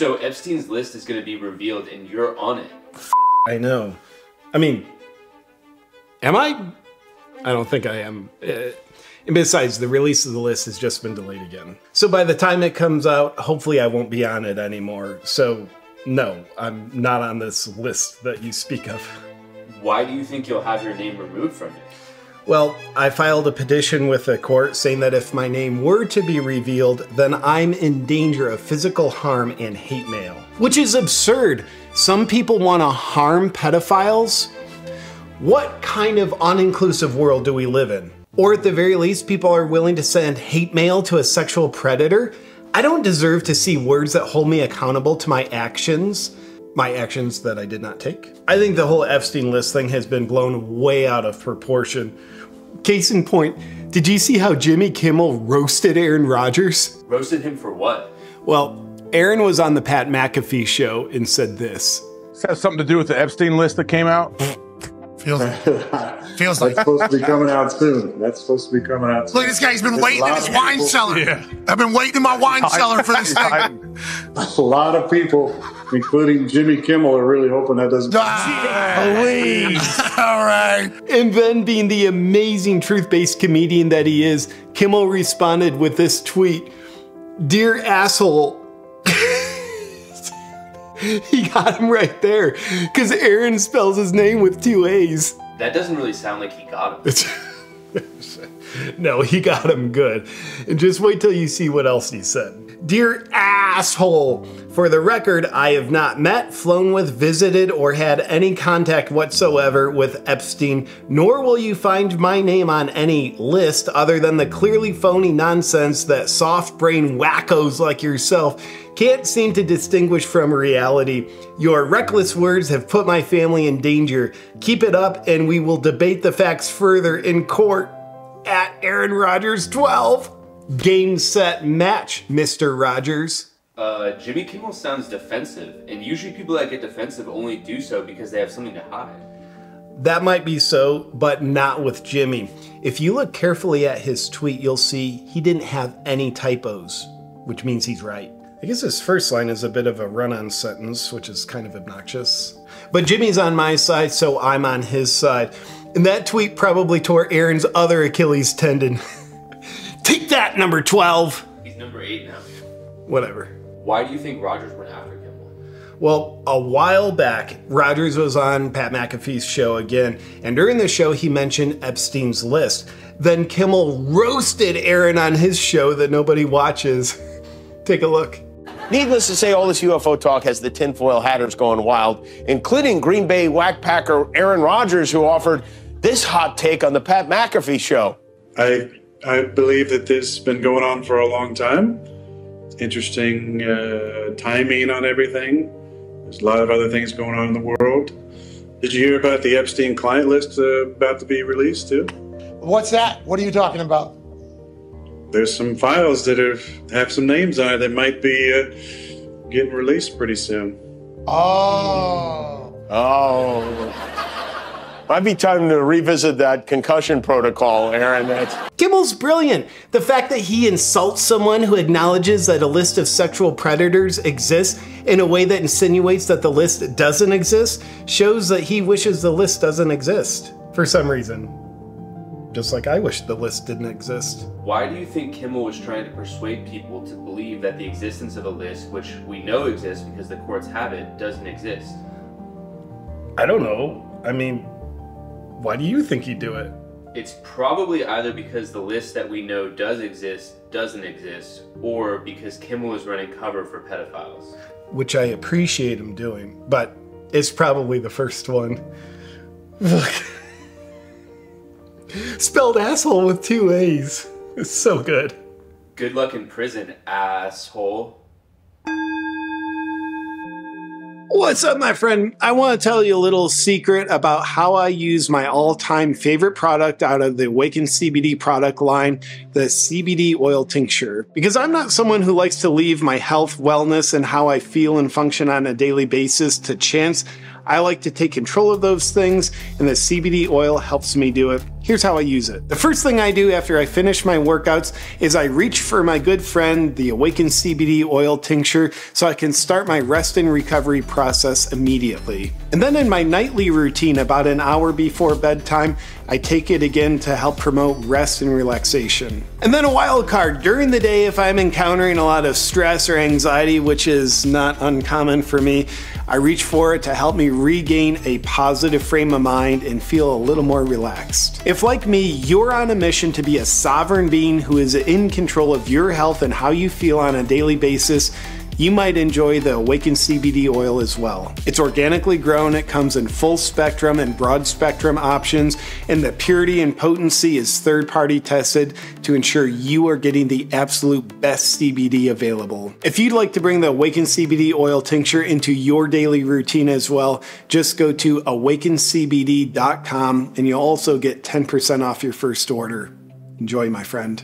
So Epstein's list is going to be revealed and you're on it. I know. I mean, am I? I don't think I am. Uh, and besides, the release of the list has just been delayed again. So by the time it comes out, hopefully I won't be on it anymore. So, no, I'm not on this list that you speak of. Why do you think you'll have your name removed from it? Well, I filed a petition with the court saying that if my name were to be revealed, then I'm in danger of physical harm and hate mail. Which is absurd. Some people want to harm pedophiles. What kind of uninclusive world do we live in? Or at the very least, people are willing to send hate mail to a sexual predator? I don't deserve to see words that hold me accountable to my actions my actions that I did not take. I think the whole Epstein list thing has been blown way out of proportion. Case in point, did you see how Jimmy Kimmel roasted Aaron Rodgers? Roasted him for what? Well, Aaron was on the Pat McAfee show and said this. This has something to do with the Epstein list that came out? Feels feels like That's supposed to be coming out soon. That's supposed to be coming out. Soon. Look, this guy's been There's waiting in his wine people- cellar. Yeah. I've been waiting in my wine cellar for this thing. A lot of people, including Jimmy Kimmel, are really hoping that doesn't. Ah, All right. And then, being the amazing truth based comedian that he is, Kimmel responded with this tweet Dear asshole. he got him right there because Aaron spells his name with two A's. That doesn't really sound like he got him. no, he got him good. And just wait till you see what else he said. Dear asshole, for the record, I have not met, flown with, visited, or had any contact whatsoever with Epstein, nor will you find my name on any list other than the clearly phony nonsense that soft brain wackos like yourself can't seem to distinguish from reality. Your reckless words have put my family in danger. Keep it up, and we will debate the facts further in court at Aaron Rodgers 12. Game, set, match, Mr. Rogers. Uh, Jimmy Kimmel sounds defensive, and usually people that get defensive only do so because they have something to hide. That might be so, but not with Jimmy. If you look carefully at his tweet, you'll see he didn't have any typos, which means he's right. I guess his first line is a bit of a run on sentence, which is kind of obnoxious. But Jimmy's on my side, so I'm on his side. And that tweet probably tore Aaron's other Achilles tendon. Take that, number 12! He's number eight now. Whatever. Why do you think Rodgers went after Kimmel? Well, a while back, Rodgers was on Pat McAfee's show again, and during the show, he mentioned Epstein's list. Then Kimmel roasted Aaron on his show that nobody watches. Take a look. Needless to say, all this UFO talk has the tinfoil hatters going wild, including Green Bay whackpacker Aaron Rodgers, who offered this hot take on the Pat McAfee show. I I believe that this has been going on for a long time. Interesting uh, timing on everything. There's a lot of other things going on in the world. Did you hear about the Epstein client list uh, about to be released too? What's that? What are you talking about? There's some files that have have some names on it that might be uh, getting released pretty soon. Oh. Oh. Might be time to revisit that concussion protocol, Aaron. That's Kimmel's brilliant. The fact that he insults someone who acknowledges that a list of sexual predators exists in a way that insinuates that the list doesn't exist shows that he wishes the list doesn't exist for some reason. Just like I wish the list didn't exist. Why do you think Kimmel was trying to persuade people to believe that the existence of a list, which we know exists because the courts have it, doesn't exist? I don't know. I mean, why do you think he'd do it? It's probably either because the list that we know does exist doesn't exist, or because Kimmel is running cover for pedophiles. Which I appreciate him doing, but it's probably the first one. Look. Spelled asshole with two A's. It's so good. Good luck in prison, asshole. What's up, my friend? I want to tell you a little secret about how I use my all time favorite product out of the Awaken CBD product line, the CBD oil tincture. Because I'm not someone who likes to leave my health, wellness, and how I feel and function on a daily basis to chance. I like to take control of those things, and the CBD oil helps me do it. Here's how I use it. The first thing I do after I finish my workouts is I reach for my good friend, the Awaken CBD oil tincture, so I can start my rest and recovery process immediately. And then in my nightly routine, about an hour before bedtime, I take it again to help promote rest and relaxation. And then a wild card during the day, if I'm encountering a lot of stress or anxiety, which is not uncommon for me, I reach for it to help me regain a positive frame of mind and feel a little more relaxed. If, like me, you're on a mission to be a sovereign being who is in control of your health and how you feel on a daily basis, you might enjoy the Awaken CBD oil as well. It's organically grown, it comes in full spectrum and broad spectrum options, and the purity and potency is third party tested to ensure you are getting the absolute best CBD available. If you'd like to bring the Awaken CBD oil tincture into your daily routine as well, just go to awakencbd.com and you'll also get 10% off your first order. Enjoy, my friend.